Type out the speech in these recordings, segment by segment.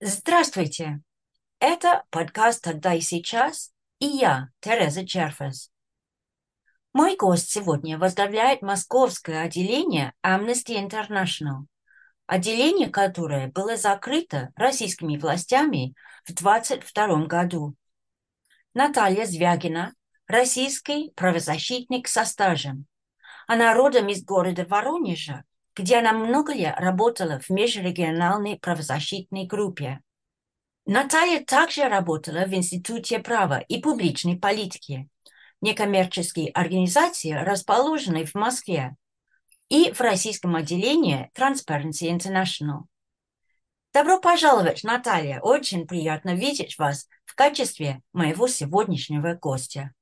Здравствуйте! Это подкаст «Тогда и сейчас» и я, Тереза Джерфес. Мой гость сегодня возглавляет московское отделение Amnesty International, отделение которое было закрыто российскими властями в 2022 году. Наталья Звягина – российский правозащитник со стажем. Она родом из города Воронежа, где она много лет работала в межрегиональной правозащитной группе. Наталья также работала в Институте права и публичной политики, некоммерческой организации, расположенной в Москве, и в российском отделении Transparency International. Добро пожаловать, Наталья. Очень приятно видеть вас в качестве моего сегодняшнего гостя.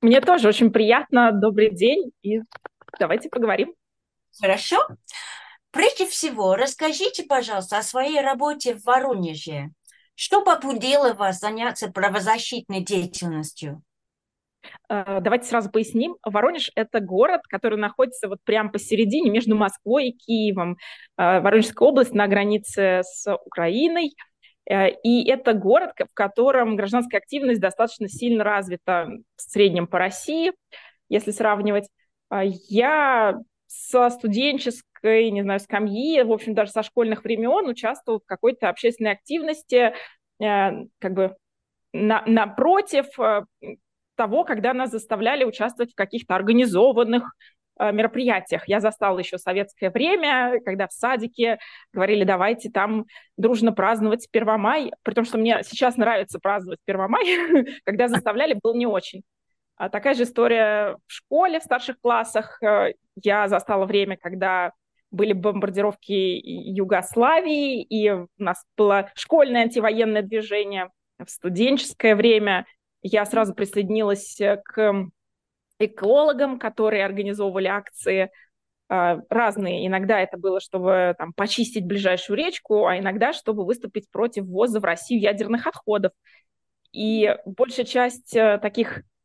Мне тоже очень приятно. Добрый день. И давайте поговорим. Хорошо. Прежде всего, расскажите, пожалуйста, о своей работе в Воронеже. Что побудило вас заняться правозащитной деятельностью? Э, давайте сразу поясним. Воронеж – это город, который находится вот прямо посередине между Москвой и Киевом. Э, Воронежская область на границе с Украиной. Э, и это город, в котором гражданская активность достаточно сильно развита в среднем по России, если сравнивать. Я со студенческой, не знаю, скамьи, в общем, даже со школьных времен участвовал в какой-то общественной активности, э, как бы на, напротив э, того, когда нас заставляли участвовать в каких-то организованных э, мероприятиях. Я застала еще советское время, когда в садике говорили, давайте там дружно праздновать Первомай, при том, что мне сейчас нравится праздновать Первомай, когда заставляли, был не очень. А такая же история в школе, в старших классах. Э, я застала время, когда были бомбардировки Югославии, и у нас было школьное антивоенное движение. В студенческое время я сразу присоединилась к экологам, которые организовывали акции э, разные. Иногда это было, чтобы там, почистить ближайшую речку, а иногда, чтобы выступить против ввоза в Россию ядерных отходов. И большая часть э, таких Э,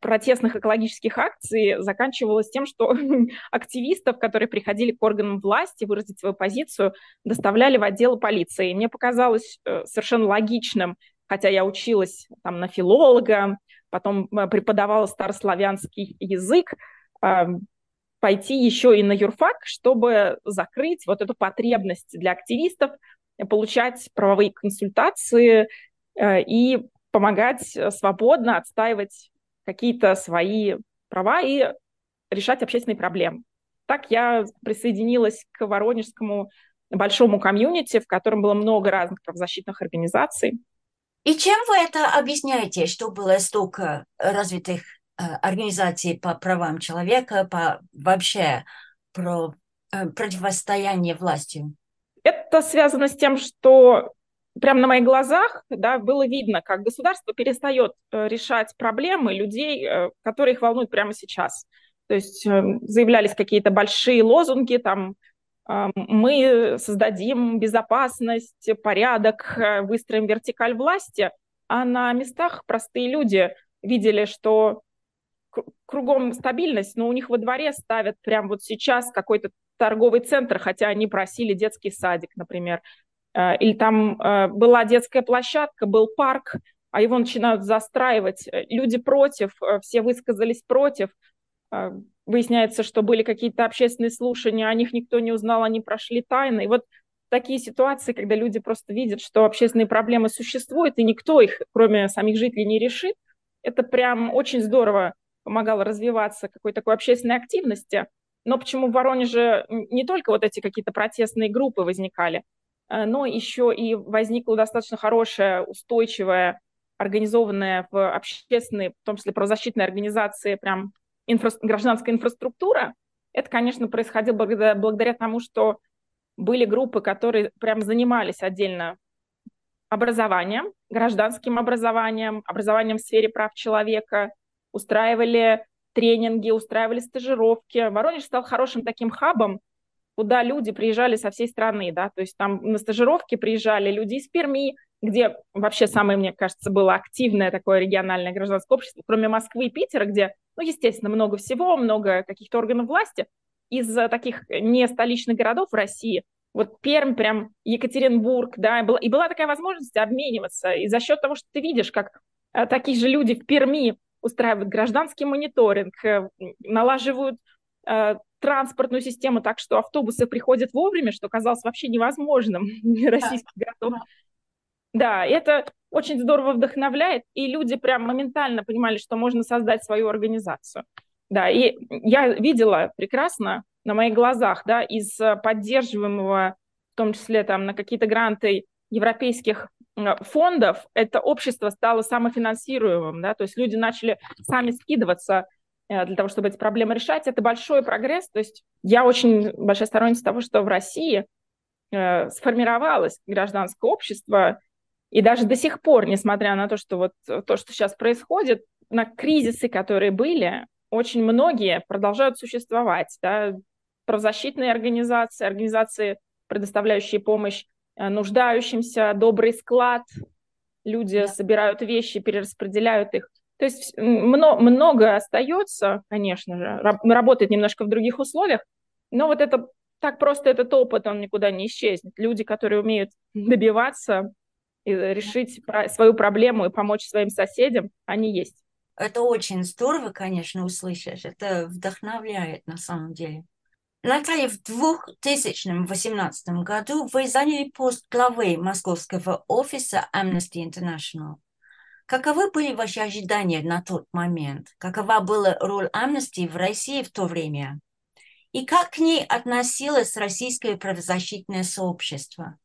протестных экологических акций заканчивалось тем, что активистов, которые приходили к органам власти выразить свою позицию, доставляли в отделы полиции. мне показалось э, совершенно логичным, хотя я училась там на филолога, потом э, преподавала старославянский язык, пойти еще и на юрфак, чтобы закрыть вот эту потребность для активистов получать правовые консультации и помогать свободно отстаивать какие-то свои права и решать общественные проблемы. Так я присоединилась к Воронежскому большому комьюнити, в котором было много разных правозащитных организаций. И чем вы это объясняете, что было столько развитых э, организаций по правам человека, по вообще про э, противостояние власти? Это связано с тем, что прямо на моих глазах да, было видно, как государство перестает э, решать проблемы людей, э, которые их волнуют прямо сейчас. То есть э, заявлялись какие-то большие лозунги, там, мы создадим безопасность, порядок, выстроим вертикаль власти, а на местах простые люди видели, что кругом стабильность, но у них во дворе ставят прямо вот сейчас какой-то торговый центр, хотя они просили детский садик, например. Э, или там э, была детская площадка, был парк, а его начинают застраивать. Э, люди против, все высказались против. Выясняется, что были какие-то общественные слушания, о них никто не узнал, они прошли тайно. И вот такие ситуации, когда люди просто видят, что общественные проблемы существуют, и никто их, кроме самих жителей, не решит, это прям очень здорово помогало развиваться какой-то такой общественной активности. Но почему в Воронеже не только вот эти какие-то протестные группы возникали, но еще и возникла достаточно хорошая, устойчивая, организованная в общественной, в том числе правозащитной организации, прям инфра... гражданская инфраструктура. Это, конечно, происходило благодаря, благодаря тому, что были группы, которые прям занимались отдельно образованием, гражданским образованием, образованием в сфере прав человека, устраивали тренинги, устраивали стажировки. Воронеж стал хорошим таким хабом куда люди приезжали со всей страны, да, то есть там на стажировки приезжали люди из Перми, где вообще самое, мне кажется, было активное такое региональное гражданское общество, кроме Москвы и Питера, где, ну, естественно, много всего, много каких-то органов власти. Из таких не столичных городов в России вот Пермь, прям Екатеринбург, да, и была, и была такая возможность обмениваться. И за счет того, что ты видишь, как а, такие же люди в Перми устраивают гражданский мониторинг, э, налаживают э, транспортную систему так, что автобусы приходят вовремя, что казалось вообще невозможным в российских городах. Да, это очень здорово вдохновляет, и люди прям моментально понимали, что можно создать свою организацию. Да, и я видела прекрасно на моих глазах, да, из поддерживаемого, в том числе там на какие-то гранты европейских фондов, это общество стало самофинансируемым, да, то есть люди начали сами скидываться э, для того, чтобы эти проблемы решать. Это большой прогресс, то есть я очень большая сторонница того, что в России э, сформировалось гражданское общество, и даже до сих пор, несмотря на то, что вот то, что сейчас происходит, на кризисы, которые были, очень многие продолжают существовать. Да? Правозащитные организации, организации, предоставляющие помощь э, нуждающимся, добрый склад, люди собирают вещи, перераспределяют их. То есть много, много остается, конечно же, работает немножко в других условиях, но вот это так просто этот опыт, он никуда не исчезнет. Люди, которые умеют добиваться и решить свою проблему и помочь своим соседям, они есть. Это очень здорово, конечно, услышать. Это вдохновляет на самом деле. Наталья, в 2018 году вы заняли пост главы московского офиса Amnesty International. Каковы были ваши ожидания на тот момент? Какова была роль Amnesty в России в то время? И как к ней относилось российское правозащитное сообщество?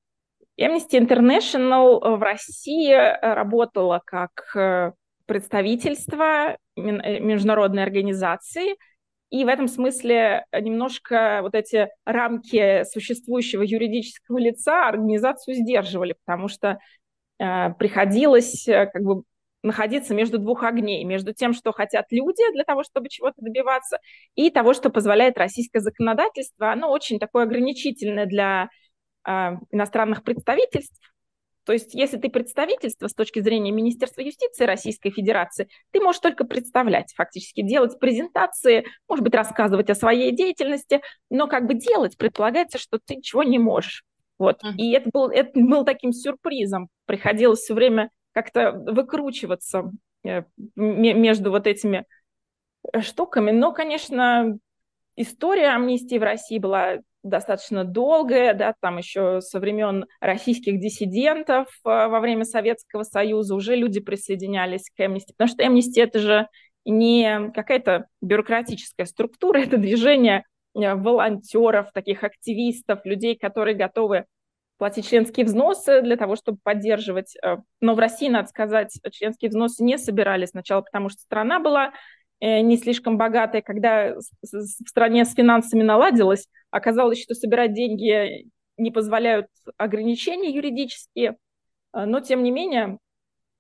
Amnesty International в России работала как э, представительство э, международной организации, и в этом смысле немножко вот эти рамки существующего юридического лица организацию сдерживали, потому что э, приходилось э, как бы находиться между двух огней, между тем, что хотят люди для того, чтобы чего-то добиваться, и того, что позволяет российское законодательство. Оно очень такое ограничительное для э, иностранных представительств, то есть, если ты представительство с точки зрения Министерства юстиции Российской Федерации, ты можешь только представлять, фактически делать презентации, может быть, рассказывать о своей деятельности, но как бы делать предполагается, что ты ничего не можешь. Вот. Mm-hmm. И это был, это был таким сюрпризом. Приходилось все время как-то выкручиваться э, между вот этими э, штуками. Но, конечно, история амнистии в России была достаточно долгая, да, там еще со времен российских диссидентов э, во время Советского Союза уже люди присоединялись к Amnesty, потому что Amnesty это же не какая-то бюрократическая структура, это движение волонтеров, таких активистов, людей, которые готовы платить членские взносы для того, чтобы поддерживать. Э, но в России, надо сказать, членские взносы не собирали сначала, потому что страна была Э, не слишком богатая, когда в стране с финансами наладилось, оказалось, что собирать деньги не позволяют ограничения юридические, э, но тем не менее,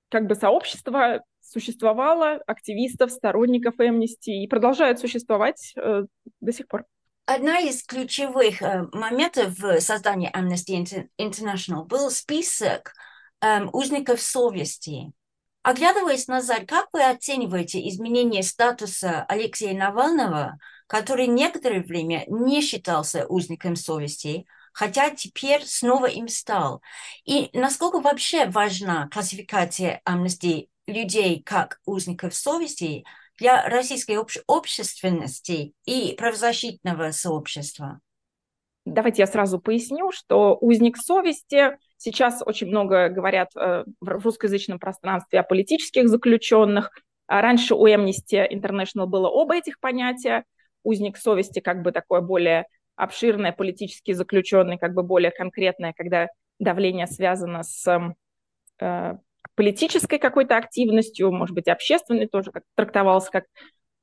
как бы сообщество существовало, активистов, сторонников Amnesty, и продолжает существовать до сих пор. Одна из ключевых э, моментов в создании Amnesty International был список э, узников совести, Оглядываясь назад, как вы оцениваете изменение статуса Алексея Навального, который некоторое время не считался узником совести, хотя теперь снова им стал? И насколько вообще важна классификация амнистии людей как узников совести для российской обще- общественности и правозащитного сообщества? Давайте я сразу поясню, что узник совести сейчас очень много говорят э, в русскоязычном пространстве о политических заключенных. А раньше у Amnesty International было оба этих понятия. Узник совести как бы такое более обширное, политически заключенный, как бы более конкретное, когда давление связано с э, политической какой-то активностью, может быть, общественной тоже как трактовалось как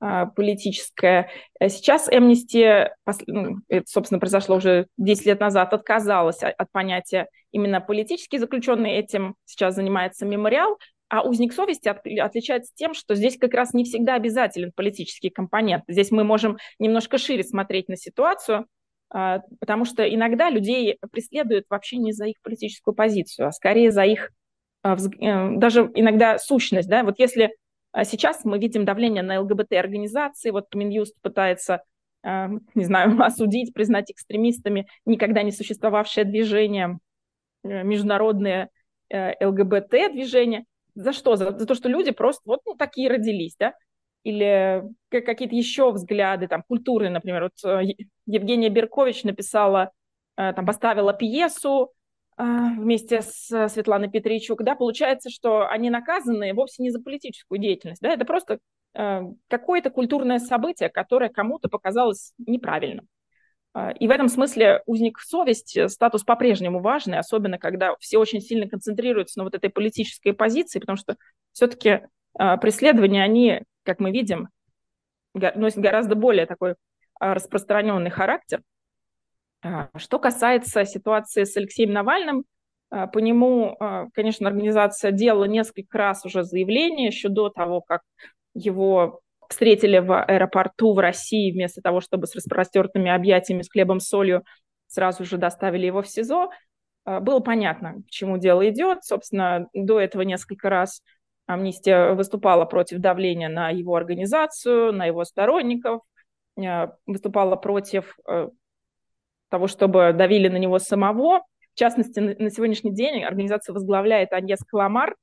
а, политическая. Сейчас Amnesty, ну, собственно, произошло уже 10 лет назад, отказалась от понятия именно политический заключенный. Этим сейчас занимается мемориал. А узник совести отличается тем, что здесь как раз не всегда обязателен политический компонент. Здесь мы можем немножко шире смотреть на ситуацию, а, потому что иногда людей преследуют вообще не за их политическую позицию, а скорее за их э, даже иногда сущность. Да? Вот если а сейчас мы видим давление на ЛГБТ-организации. Вот Минюст пытается не знаю, осудить, признать экстремистами никогда не существовавшее движение, международное ЛГБТ-движение. За что? За, за то, что люди просто вот ну, такие родились, да? Или какие-то еще взгляды, там, культуры, например. Вот Евгения Беркович написала, там, поставила пьесу вместе с Светланой Петричук, да, получается, что они наказаны вовсе не за политическую деятельность, да, это просто Э, какое-то культурное событие, которое кому-то показалось неправильным. Э, и в этом смысле узник совести э, статус по-прежнему важный, особенно когда все очень сильно концентрируются на вот этой политической позиции, потому что все-таки преследования, они, как мы видим, носят гораздо более такой распространенный характер. Что касается ситуации с Алексеем Навальным, по нему, конечно, организация делала несколько раз уже заявление еще до того, как его встретили в аэропорту в России вместо того, чтобы с распростертыми объятиями, с хлебом, солью сразу же доставили его в СИЗО. А, было понятно, к чему дело идет. Собственно, до этого несколько раз Амнистия выступала против давления на его организацию, на его сторонников, а, выступала против того, чтобы давили на него самого. В частности, на сегодняшний день организация возглавляет Аньес Каламар,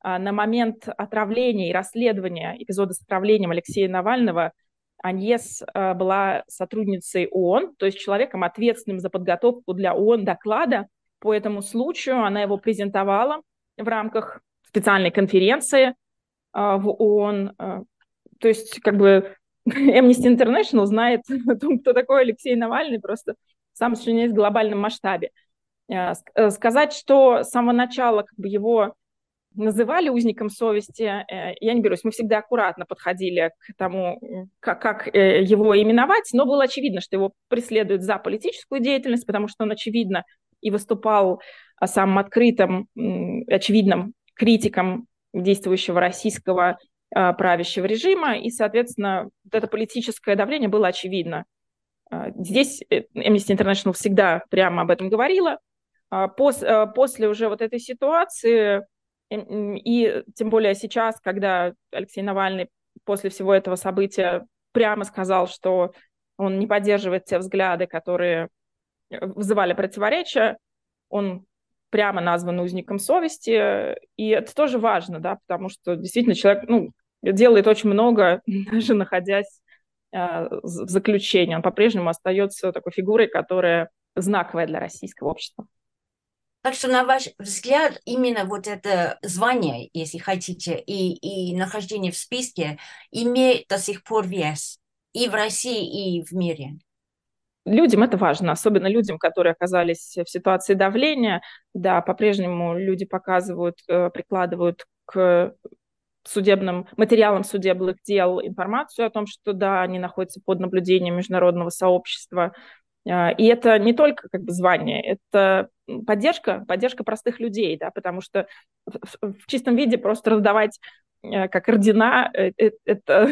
а, на момент отравления и расследования эпизода с отравлением Алексея Навального Аньес а, была сотрудницей ООН, то есть человеком, ответственным за подготовку для ООН доклада по этому случаю. Она его презентовала в рамках специальной конференции а, в ООН. То есть как бы Amnesty International знает о том, кто такой Алексей Навальный, просто сам в глобальном масштабе. Э, сказать, что с самого начала как бы, его называли узником совести, э, я не берусь, мы всегда аккуратно подходили к тому, как, как э, его именовать, но было очевидно, что его преследуют за политическую деятельность, потому что он, очевидно, и выступал самым открытым, очевидным критиком действующего российского а, правящего режима, и, соответственно, вот это политическое давление было очевидно. А, здесь э, Amnesty International всегда прямо об этом говорила. А, после уже вот этой ситуации и тем более сейчас, когда Алексей Навальный после всего этого события прямо сказал, что он не поддерживает те взгляды, которые э, вызывали противоречия, он прямо назван узником совести, и это тоже важно, да, потому что действительно человек, ну, делает очень много, даже находясь э, в заключении. Он по-прежнему остается такой фигурой, которая знаковая для российского общества. Так что, на ваш взгляд, именно вот это звание, если хотите, и, и нахождение в списке имеет до сих пор вес и в России, и в мире? Людям это важно, особенно людям, которые оказались в ситуации давления. Да, по-прежнему люди показывают, э, прикладывают к судебным материалам судебных дел информацию о том, что да, они находятся под наблюдением международного сообщества, а, и это не только как бы звание, это поддержка, поддержка простых людей, да, потому что в, в чистом виде просто раздавать э, как ордена э, э, это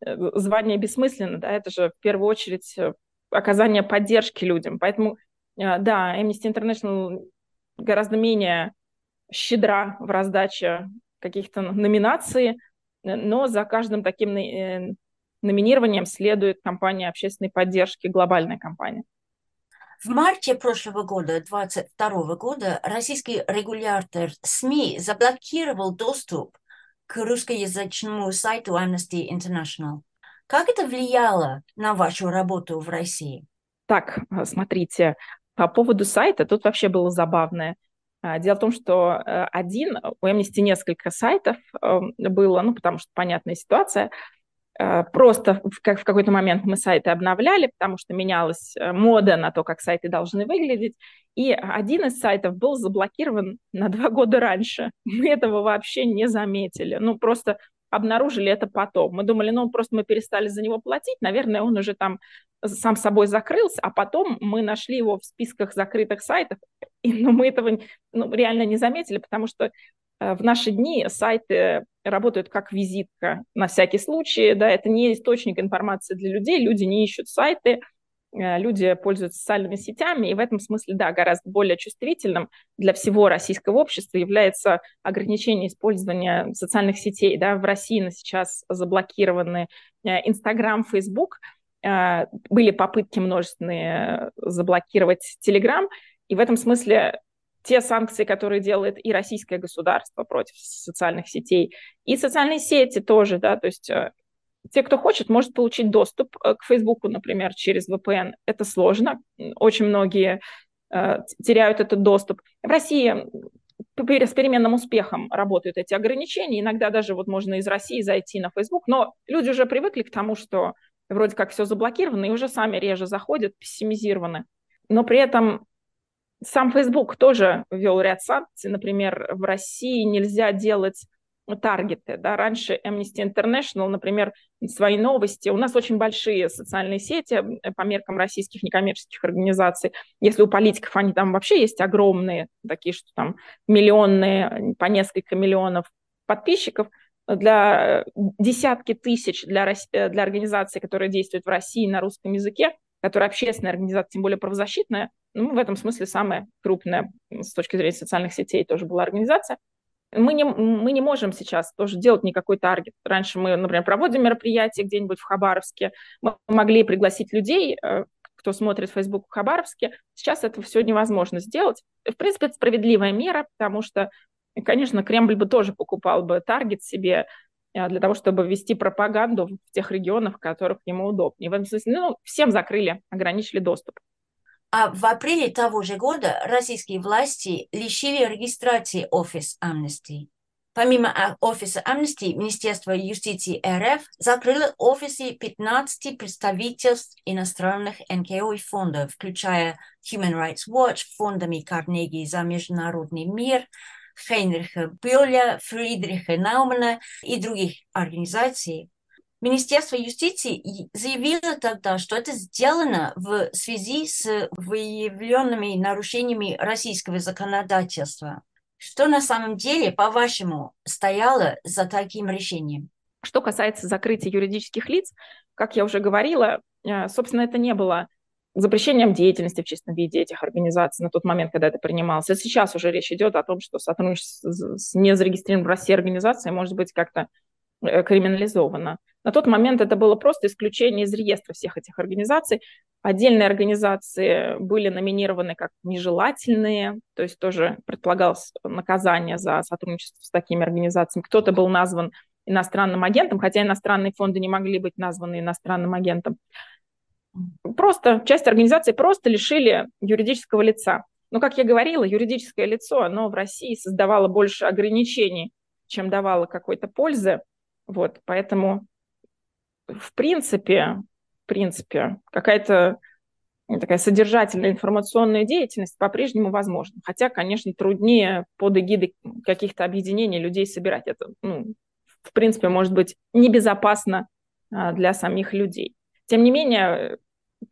звание бессмысленно, да, это же в первую очередь оказание поддержки людям. Поэтому, да, Amnesty International гораздо менее щедра в раздаче каких-то номинаций, но за каждым таким номинированием следует компания общественной поддержки, глобальная компания. В марте прошлого года, 2022 года, российский регулятор СМИ заблокировал доступ к русскоязычному сайту Amnesty International. Как это влияло на вашу работу в России? Так, смотрите, по поводу сайта тут вообще было забавное. А, дело в том, что э, один, у Amnesty несколько сайтов эм, было, ну, потому что понятная ситуация, Э, просто как в какой-то момент мы сайты обновляли, потому что менялась э, мода на то, как сайты должны выглядеть. И один из сайтов был заблокирован на два года раньше. Мы этого вообще не заметили. Ну, просто обнаружили это потом. Мы думали, ну, просто мы перестали за него платить, наверное, он уже там сам собой закрылся, а потом мы нашли его в списках закрытых сайтов, и, ну, мы этого ну, реально не заметили, потому что Э, в наши дни сайты работают как визитка на всякий случай, да, это не источник информации для людей, люди не ищут сайты, люди пользуются социальными сетями, и в этом смысле, да, гораздо более чувствительным для всего российского общества является ограничение использования социальных сетей, да, в России на сейчас заблокированы э, Инстаграм, Фейсбук, э, были попытки множественные заблокировать Telegram, и в этом смысле те санкции, которые делает и российское государство против социальных сетей, и социальные сети тоже, да, то есть те, кто хочет, может получить доступ к Фейсбуку, например, через VPN. Это сложно. Очень многие э, теряют этот доступ. В России с переменным успехом работают эти ограничения. Иногда даже вот можно из России зайти на Facebook, но люди уже привыкли к тому, что вроде как все заблокировано, и уже сами реже заходят, пессимизированы. Но при этом сам Facebook тоже ввел ряд санкций. Например, в России нельзя делать таргеты. Да? Раньше Amnesty International, например, свои новости. У нас очень большие социальные сети по меркам российских некоммерческих организаций. Если у политиков они там вообще есть огромные, такие, что там миллионные, по несколько миллионов подписчиков, для десятки тысяч для, для организаций, которые действуют в России на русском языке, которая общественная организация, тем более правозащитная, ну, в этом смысле самая крупная с точки зрения социальных сетей тоже была организация, мы не, мы не можем сейчас тоже делать никакой таргет. Раньше мы, например, проводим мероприятие где-нибудь в Хабаровске, мы могли пригласить людей, э, кто смотрит Facebook в Хабаровске. Сейчас это все невозможно сделать. В принципе, это справедливая мера, потому что, конечно, Кремль бы тоже покупал бы таргет себе э, для того, чтобы вести пропаганду в тех регионах, в которых ему удобнее. В этом смысле, ну, всем закрыли, ограничили доступ. А в апреле того же года российские власти лишили регистрации офис Amnesty. Помимо а, офиса Amnesty, Министерство юстиции РФ закрыло офисы 15 представительств иностранных НКО и фондов, включая Human Rights Watch, фондами Карнеги за международный мир, Хейнриха Бюля, Фридриха Наумана и других организаций, Министерство юстиции заявило тогда, что это сделано в связи с выявленными нарушениями российского законодательства. Что на самом деле, по-вашему, стояло за таким решением? Что касается закрытия юридических лиц, как я уже говорила, э, собственно, это не было запрещением деятельности в чистом виде этих организаций на тот момент, когда это принималось. А сейчас уже речь идет о том, что сотрудничество с незарегистрированной в России организацией может быть как-то э, криминализовано. На тот момент это было просто исключение из реестра всех этих организаций. Отдельные организации были номинированы как нежелательные, то есть тоже предполагалось наказание за сотрудничество с такими организациями. Кто-то был назван иностранным агентом, хотя иностранные фонды не могли быть названы иностранным агентом. Просто часть организации просто лишили юридического лица. Но, как я говорила, юридическое лицо, оно в России создавало больше ограничений, чем давало какой-то пользы. Вот, поэтому в принципе, в принципе, какая-то такая содержательная информационная деятельность по-прежнему возможна. Хотя, конечно, труднее под эгидой каких-то объединений людей собирать. Это, ну, в принципе, может быть небезопасно а, для самих людей. Тем не менее,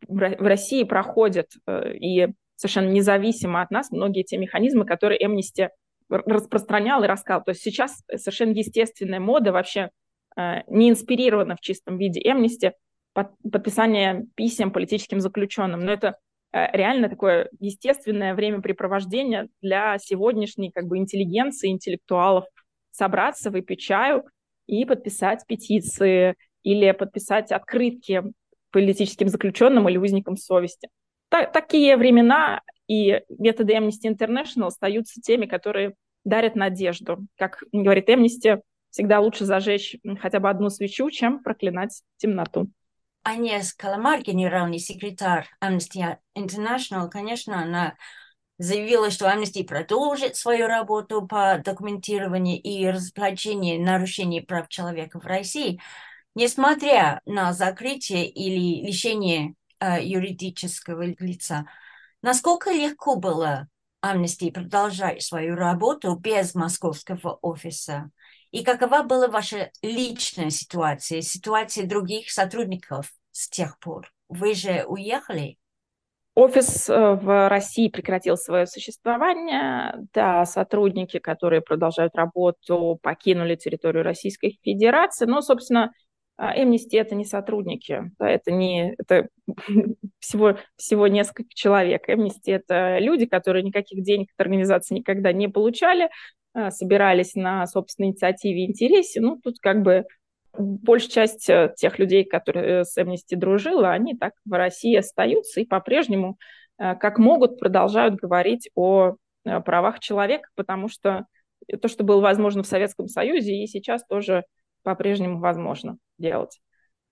в России проходят э, и совершенно независимо от нас многие те механизмы, которые Amnesty распространял и рассказал. То есть сейчас совершенно естественная мода вообще не инспирировано в чистом виде Amnesty подписание писем политическим заключенным. Но это э, реально такое естественное времяпрепровождение для сегодняшней как бы интеллигенции, интеллектуалов собраться, выпить чаю и подписать петиции или подписать открытки политическим заключенным или узникам совести. Так, такие времена и методы Amnesty International остаются теми, которые дарят надежду. Как говорит Amnesty, всегда лучше зажечь хотя бы одну свечу, чем проклинать темноту. Анес Каламар, генеральный секретарь Amnesty International, конечно, она заявила, что Amnesty продолжит свою работу по документированию и разоблачению нарушений прав человека в России, несмотря на закрытие или лишение э, юридического лица. Насколько легко было Amnesty продолжать свою работу без московского офиса? И какова была ваша личная ситуация, ситуация других сотрудников с тех пор? Вы же уехали? Офис э, в России прекратил свое существование. Да, сотрудники, которые продолжают работу, покинули территорию Российской Федерации. Но, собственно, Amnesty это не сотрудники, да, это не это всего, всего несколько человек. Amnesty это люди, которые никаких денег от организации никогда не получали, а, собирались на собственной инициативе и интересе. Ну, тут как бы большая часть э, тех людей, которые с Amnesty дружила, они так в России остаются и по-прежнему, как могут, продолжают говорить о правах человека, потому что то, что было возможно в Советском Союзе, и сейчас тоже по-прежнему возможно делать.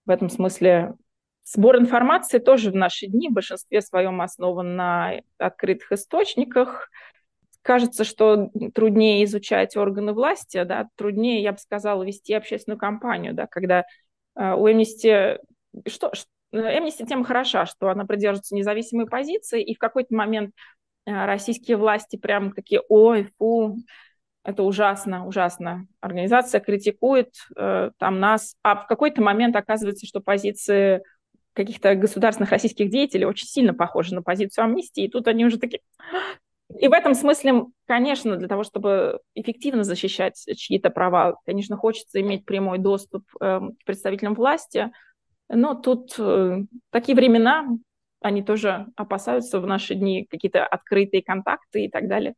В этом смысле сбор информации тоже в наши дни в большинстве своем основан на открытых источниках. Кажется, что труднее изучать органы власти, да, труднее, я бы сказала, вести общественную кампанию, да, когда э, у Amnesty что, Amnesty тем хороша, что она придерживается независимой позиции, и в какой-то момент э, российские власти прям такие, ой, фу, это ужасно, ужасно. Организация критикует э, там нас, а в какой-то момент оказывается, что позиции каких-то государственных российских деятелей очень сильно похожи на позицию амнистии, и тут они уже такие... И в этом смысле, конечно, для того, чтобы эффективно защищать чьи-то права, конечно, хочется иметь прямой доступ э, к представителям власти, но тут э, такие времена, они тоже опасаются в наши дни какие-то открытые контакты и так далее.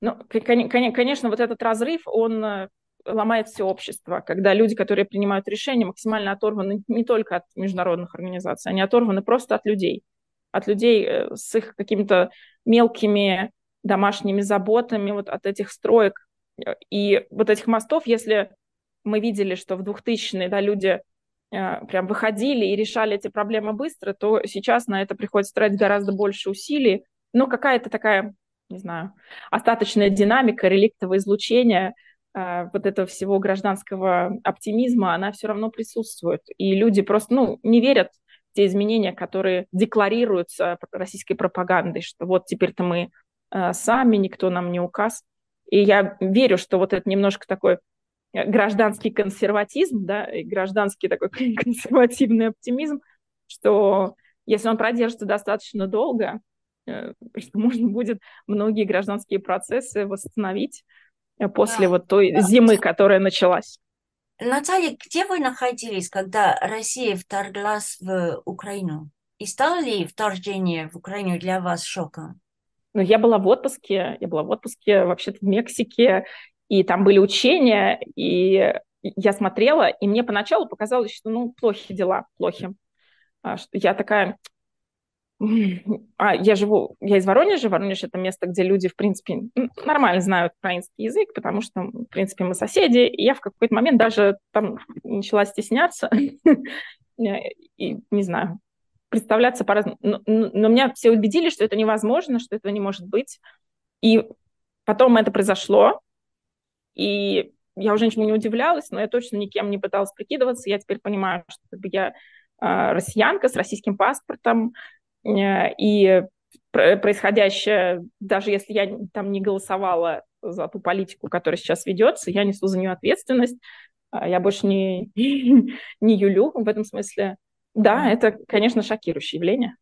Ну, конечно, вот этот разрыв, он э, ломает все общество, когда люди, которые принимают решения, максимально оторваны не только от международных организаций, они оторваны просто от людей, от людей э, с их какими-то мелкими домашними заботами, вот от этих строек и вот этих мостов, если мы видели, что в 2000-е да, люди э, прям выходили и решали эти проблемы быстро, то сейчас на это приходится тратить гораздо больше усилий. Но какая-то такая не знаю, остаточная динамика реликтового излучения э, вот этого всего гражданского оптимизма, она все равно присутствует. И люди просто ну, не верят те изменения, которые декларируются российской пропагандой, что вот теперь-то мы э, сами, никто нам не указ. И я верю, что вот это немножко такой гражданский консерватизм, да, и гражданский такой консервативный оптимизм, что если он продержится достаточно долго, Э, что можно будет многие гражданские процессы восстановить э, после да. вот той зимы, которая началась. Наталья, где вы находились, когда Россия вторглась в Украину? И стало ли вторжение в Украину для вас шоком? Ну, я была в отпуске, я была в отпуске вообще-то в Мексике, и там были учения, и я смотрела, и мне поначалу показалось, что, ну, плохи дела, плохи. А, я такая, а, я живу, я из Воронежа. Воронеж – это место, где люди, в принципе, нормально знают украинский язык, потому что, в принципе, мы соседи. И я в какой-то момент даже там начала стесняться и, не знаю, представляться по-разному. Но, меня все убедили, что это невозможно, что этого не может быть. И потом это произошло, и я уже ничему не удивлялась, но я точно никем не пыталась прикидываться. Я теперь понимаю, что я э, россиянка с российским паспортом, и происходящее, даже если я там не голосовала за ту политику, которая сейчас ведется, я несу за нее ответственность. А я больше не, не юлю в этом смысле. Да, это, конечно, шокирующее явление.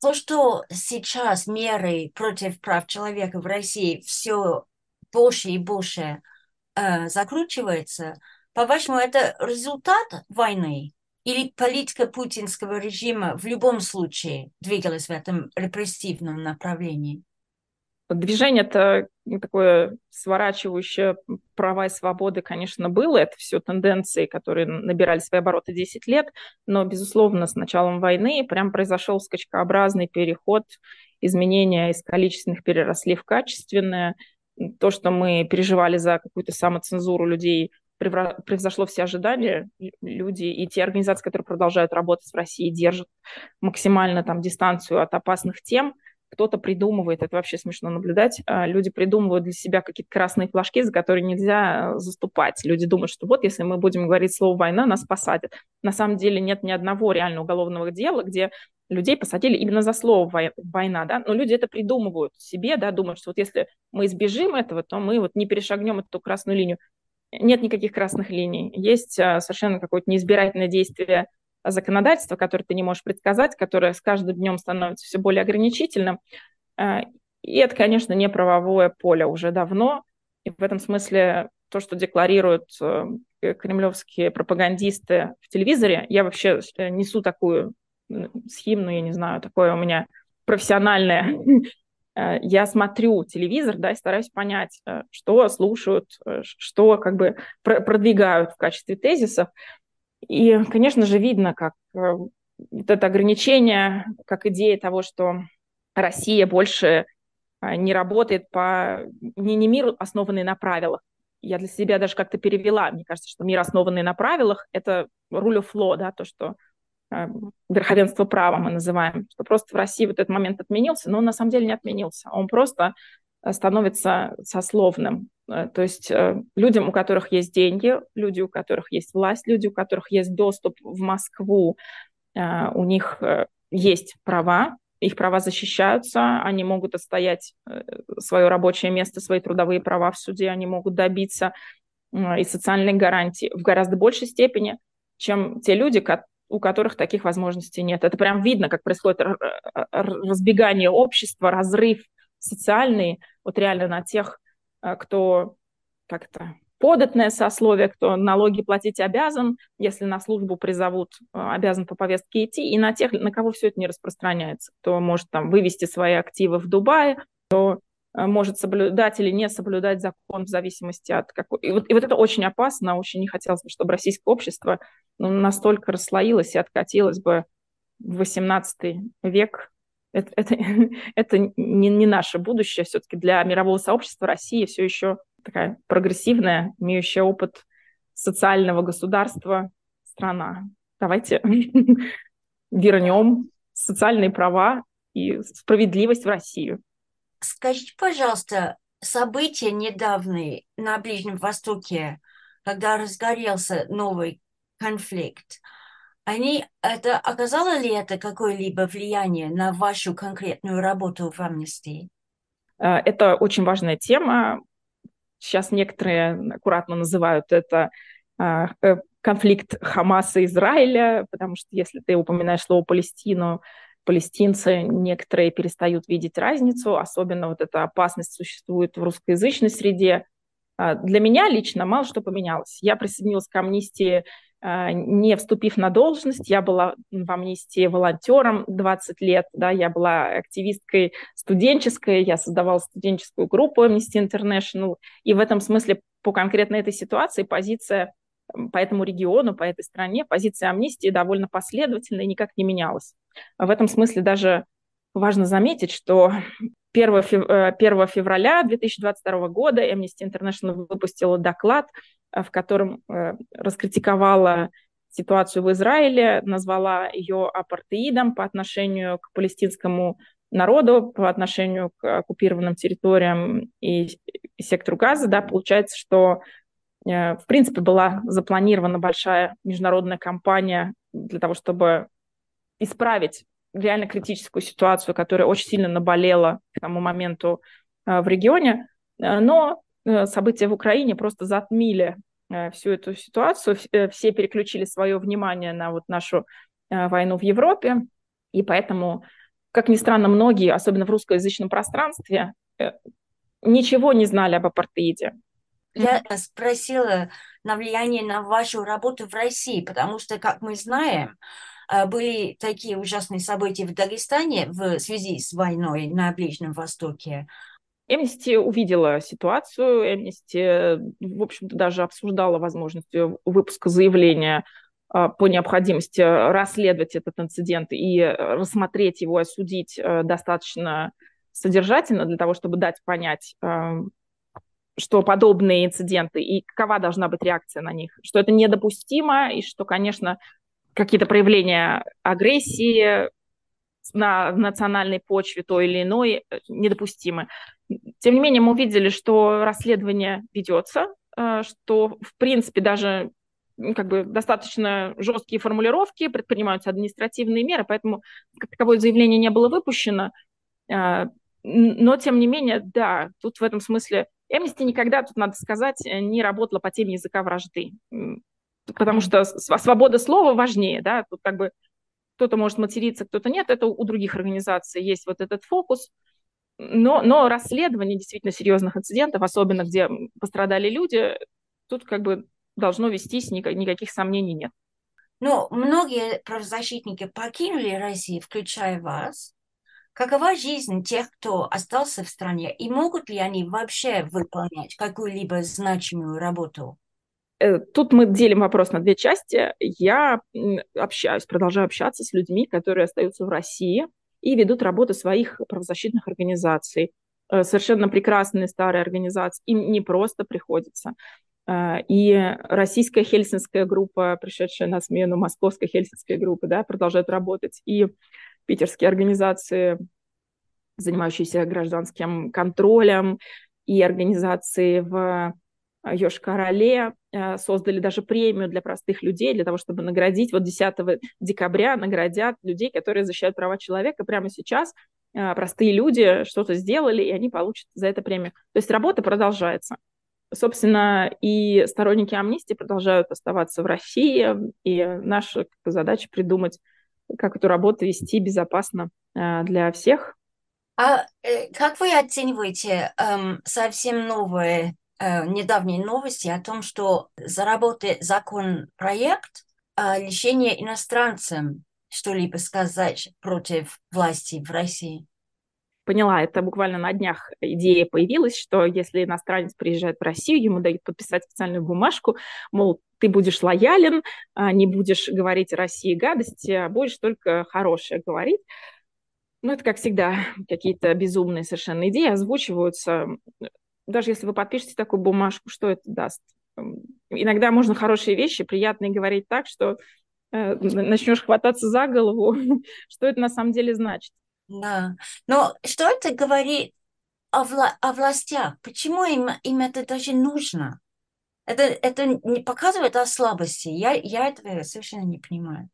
То, что сейчас меры против прав человека в России все больше и больше э, закручивается, по-вашему, это результат войны? Или политика путинского режима в любом случае двигалась в этом репрессивном направлении? Движение это такое сворачивающее права и свободы, конечно, было. Это все тенденции, которые набирали свои обороты 10 лет. Но, безусловно, с началом войны прям произошел скачкообразный переход, изменения из количественных переросли в качественное. То, что мы переживали за какую-то самоцензуру людей превзошло все ожидания. Люди и те организации, которые продолжают работать в России, держат максимально там дистанцию от опасных тем. Кто-то придумывает, это вообще смешно наблюдать, а, люди придумывают для себя какие-то красные флажки, за которые нельзя э, заступать. Люди думают, что вот если мы будем говорить слово «война», нас посадят. На самом деле нет ни одного реально уголовного дела, где людей посадили именно за слово война, да, но люди это придумывают себе, да, думают, что вот если мы избежим этого, то мы вот не перешагнем эту красную линию нет никаких красных линий. Есть а, совершенно какое-то неизбирательное действие законодательства, которое ты не можешь предсказать, которое с каждым днем становится все более ограничительным. А, и это, конечно, не правовое поле уже давно. И в этом смысле то, что декларируют э, кремлевские пропагандисты в телевизоре, я вообще э, несу такую схимну, я не знаю, такое у меня профессиональное я смотрю телевизор, да, и стараюсь понять, э, что слушают, э, что как бы продвигают в качестве тезисов. И, конечно же, видно, как вот это ограничение, как идея того, что Россия больше не работает по не, не мир, основанный на правилах. Я для себя даже как-то перевела. Мне кажется, что мир, основанный на правилах, это rule of law, да, то, что Э, верховенство права мы называем, что просто в России вот этот момент отменился, но он на самом деле не отменился, он просто э, становится сословным. Э, то есть людям, у которых есть деньги, люди, у которых есть власть, люди, у которых есть доступ в Москву, у них есть права, их права защищаются, они могут отстоять свое рабочее место, свои трудовые права в суде, они могут добиться и социальной гарантии в гораздо большей степени, чем те люди, у которых таких возможностей нет. Это прям видно, как происходит разбегание общества, разрыв социальный, вот реально на тех, э, кто как-то податное сословие, кто налоги платить обязан, если на службу призовут, э, обязан по повестке идти, и на тех, на кого все это не распространяется, кто может там вывести свои активы в Дубае, кто э, может соблюдать или не соблюдать закон в зависимости от какой... И вот, и вот это очень опасно, очень не хотелось бы, чтобы российское общество ну, настолько расслоилась и откатилась бы в XVIII век. Это, это, это не, не наше будущее. Все-таки для мирового сообщества Россия все еще такая прогрессивная, имеющая опыт социального государства страна. Давайте вернем социальные права и справедливость в Россию. Скажите, пожалуйста, события недавние на Ближнем Востоке, когда разгорелся новый конфликт, они, это оказало ли это какое-либо влияние на вашу конкретную работу в? Э, это очень важная тема. Сейчас некоторые аккуратно называют это э, э, конфликт Хамаса и Израиля, потому что если ты упоминаешь слово Палестину, палестинцы некоторые перестают видеть разницу, особенно вот эта опасность существует в русскоязычной среде. Для меня лично мало что поменялось. Я присоединилась к амнистии а, не вступив на должность, я была в амнистии волонтером 20 лет, да, я была активисткой студенческой, я создавала студенческую группу Amnesty International, и в этом смысле по конкретно этой ситуации позиция по этому региону, по этой стране, позиция амнистии довольно последовательная и никак не менялась. В этом смысле даже важно заметить, что 1 э, февраля 2022 года Amnesty International выпустила доклад Э, в котором э, раскритиковала ситуацию в Израиле, назвала ее апартеидом по отношению к палестинскому народу, по отношению к оккупированным территориям и, сектору Газа, да, получается, что в принципе была запланирована большая международная кампания для того, чтобы исправить реально критическую ситуацию, которая очень сильно наболела к тому моменту в регионе, но Э, события в Украине просто затмили э, всю эту ситуацию. Э, все переключили свое внимание на вот нашу войну в Европе, и поэтому, как ни странно, многие, особенно в русскоязычном пространстве, ничего не знали об апартеиде. Я спросила на влияние на вашу работу в России, потому что, как мы знаем, были такие ужасные события в Дагестане в связи с войной на Ближнем Востоке. Эмнисти увидела ситуацию, Эмнисти, в общем-то, даже обсуждала возможность выпуска заявления а, по необходимости расследовать этот инцидент и рассмотреть его, осудить э, достаточно содержательно для того, чтобы дать понять, что подобные инциденты и какова должна быть реакция на них, что это недопустимо и что, конечно, какие-то проявления агрессии на национальной почве той или иной э, недопустимы. Тем не менее, мы увидели, что расследование ведется, э, что, в принципе, даже как бы достаточно жесткие формулировки, предпринимаются административные меры, поэтому как таковое заявление не было выпущено. Э, но, тем не менее, да, тут в этом смысле Эмнисти никогда, тут надо сказать, не работала по теме языка вражды, потому что свобода слова важнее, да, тут как бы кто-то может материться, кто-то нет, это у других организаций есть вот этот фокус, но, но расследование действительно серьезных инцидентов, особенно где пострадали люди, тут как бы должно вестись, никаких сомнений нет. Ну, многие правозащитники покинули Россию, включая вас. Какова жизнь тех, кто остался в стране, и могут ли они вообще выполнять какую-либо значимую работу? Э, тут мы делим вопрос на две части. Я общаюсь, продолжаю общаться с людьми, которые остаются в России и ведут работу своих правозащитных организаций. Э, совершенно прекрасные старые организации. Им не просто приходится. Э, и российская хельсинская группа, пришедшая на смену московской хельсинской группы, да, продолжает работать. И питерские организации, занимающиеся гражданским контролем, и организации в Йошкар-Оле э, создали даже премию для простых людей, для того, чтобы наградить. Вот 10 декабря наградят людей, которые защищают права человека. Прямо сейчас э, простые люди что-то сделали, и они получат за это премию. То есть работа продолжается. Собственно, и сторонники амнистии продолжают оставаться в России, и наша задача придумать как эту работу вести безопасно э, для всех. А э, как вы оцениваете эм, совсем новые, э, недавние новости о том, что заработает закон-проект о лишении иностранцам что-либо сказать против власти в России? Поняла, это буквально на днях идея появилась, что если иностранец приезжает в Россию, ему дают подписать специальную бумажку, мол, ты будешь лоялен, а, не будешь говорить России гадости, а будешь только хорошее говорить. Ну, это, как всегда, какие-то безумные совершенно идеи озвучиваются. Даже если вы подпишете такую бумажку, что это даст? Иногда можно хорошие вещи, приятные говорить так, что э, начнешь хвататься за голову, что это на самом деле значит. Да, но что это говорит о, вла о властях? Почему им, им это даже нужно? Это, это не показывает о слабости. Я, я этого совершенно не понимаю.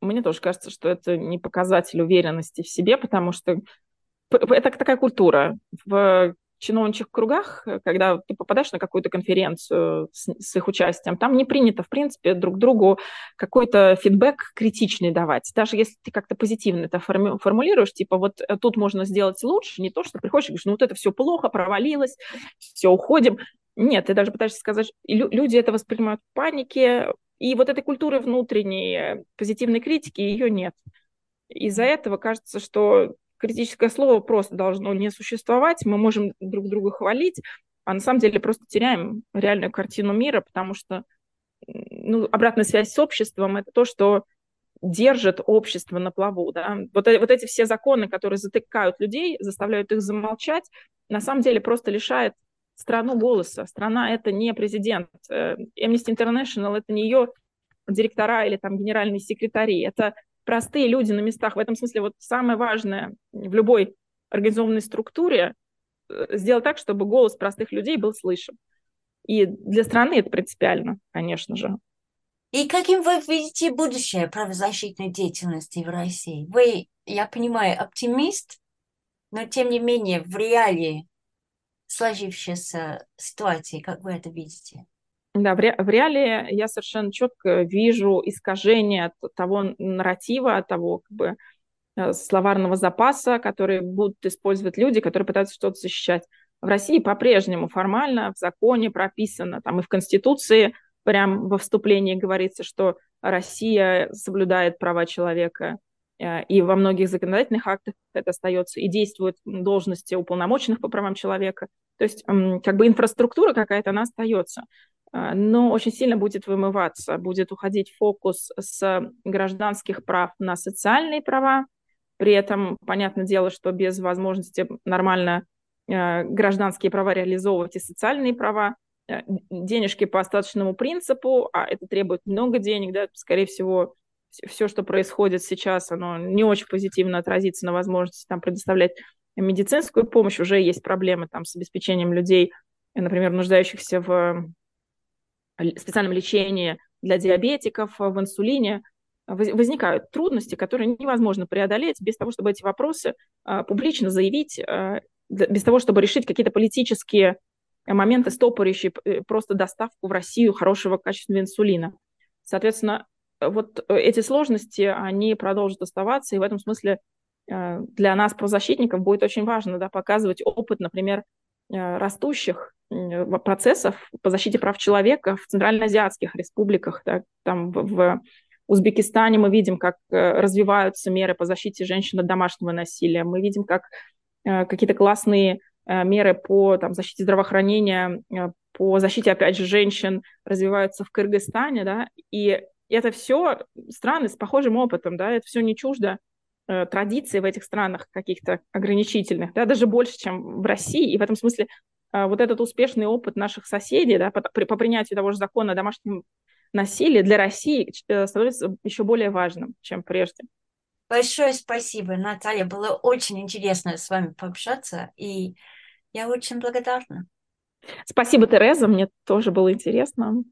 Мне тоже кажется, что это не показатель уверенности в себе, потому что это такая культура. В чиновничьих кругах, э, когда ты попадаешь на какую-то конференцию с, с их участием, там не принято, в принципе, друг другу какой-то фидбэк критичный давать. Даже если ты как-то позитивно это форми- формулируешь, типа вот э, тут можно сделать лучше, не то, что приходишь и говоришь, ну вот это все плохо, провалилось, все, уходим. Нет, ты даже пытаешься сказать, люди это воспринимают в панике, и вот этой культуры внутренней э, позитивной критики ее нет. Из-за этого кажется, что критическое слово просто должно не существовать, мы можем друг друга хвалить, а на самом деле просто теряем реальную картину мира, потому что ну, обратная связь с обществом – это то, что держит общество на плаву. Да? Вот, вот эти все законы, которые затыкают людей, заставляют их замолчать, на самом деле просто лишает страну голоса. Страна – это не президент. Э, Amnesty International – это не ее директора или там генеральные секретари. Это простые люди на местах. В этом смысле вот самое важное в любой организованной структуре э, сделать так, чтобы голос простых людей был слышен. И для страны это принципиально, конечно же. И каким вы видите будущее правозащитной деятельности в России? Вы, я понимаю, оптимист, но тем не менее в реалии сложившейся ситуации, как вы это видите? Да, в, ре, в реалии я совершенно четко вижу искажение того нарратива, того как бы э, словарного запаса, который будут использовать люди, которые пытаются что-то защищать. В России по-прежнему формально в законе прописано, там и в Конституции прям во вступлении говорится, что Россия соблюдает права человека, э, и во многих законодательных актах это остается, и действуют должности уполномоченных по правам человека. То есть как бы инфраструктура какая-то, она остается. А, но очень сильно будет вымываться, будет уходить фокус с гражданских прав на социальные права. При этом, понятное дело, что без возможности нормально а, гражданские права реализовывать и социальные права, а, денежки по остаточному принципу, а это требует много денег, да, скорее всего, все, что происходит сейчас, оно не очень позитивно отразится на возможности там, предоставлять медицинскую помощь. Уже есть проблемы там, с обеспечением людей, например, нуждающихся в специальном лечении для диабетиков, в инсулине, возникают трудности, которые невозможно преодолеть без того, чтобы эти вопросы а, публично заявить, без того, чтобы решить какие-то политические моменты, стопорящие э, просто доставку в Россию хорошего качественного инсулина. Соответственно, вот эти сложности, они продолжат оставаться, и в этом смысле для нас, правозащитников, будет очень важно да, показывать опыт, например, растущих процессов по защите прав человека в центральноазиатских республиках, да, там в, Узбекистане мы видим, как развиваются меры по защите женщин от домашнего насилия. Мы видим, как какие-то классные меры по там, защите здравоохранения, по защите, опять же, женщин развиваются в Кыргызстане, да, и это все страны с похожим опытом, да, это все не чуждо э, традиций в этих странах каких-то ограничительных, да, даже больше, чем в России, и в этом смысле э, вот этот успешный опыт наших соседей, да, по, по принятию того же закона о домашнем насилии для России э, становится еще более важным, чем прежде. Большое спасибо, Наталья. Было очень интересно с вами пообщаться, и я очень благодарна. Спасибо, Тереза, мне тоже было интересно.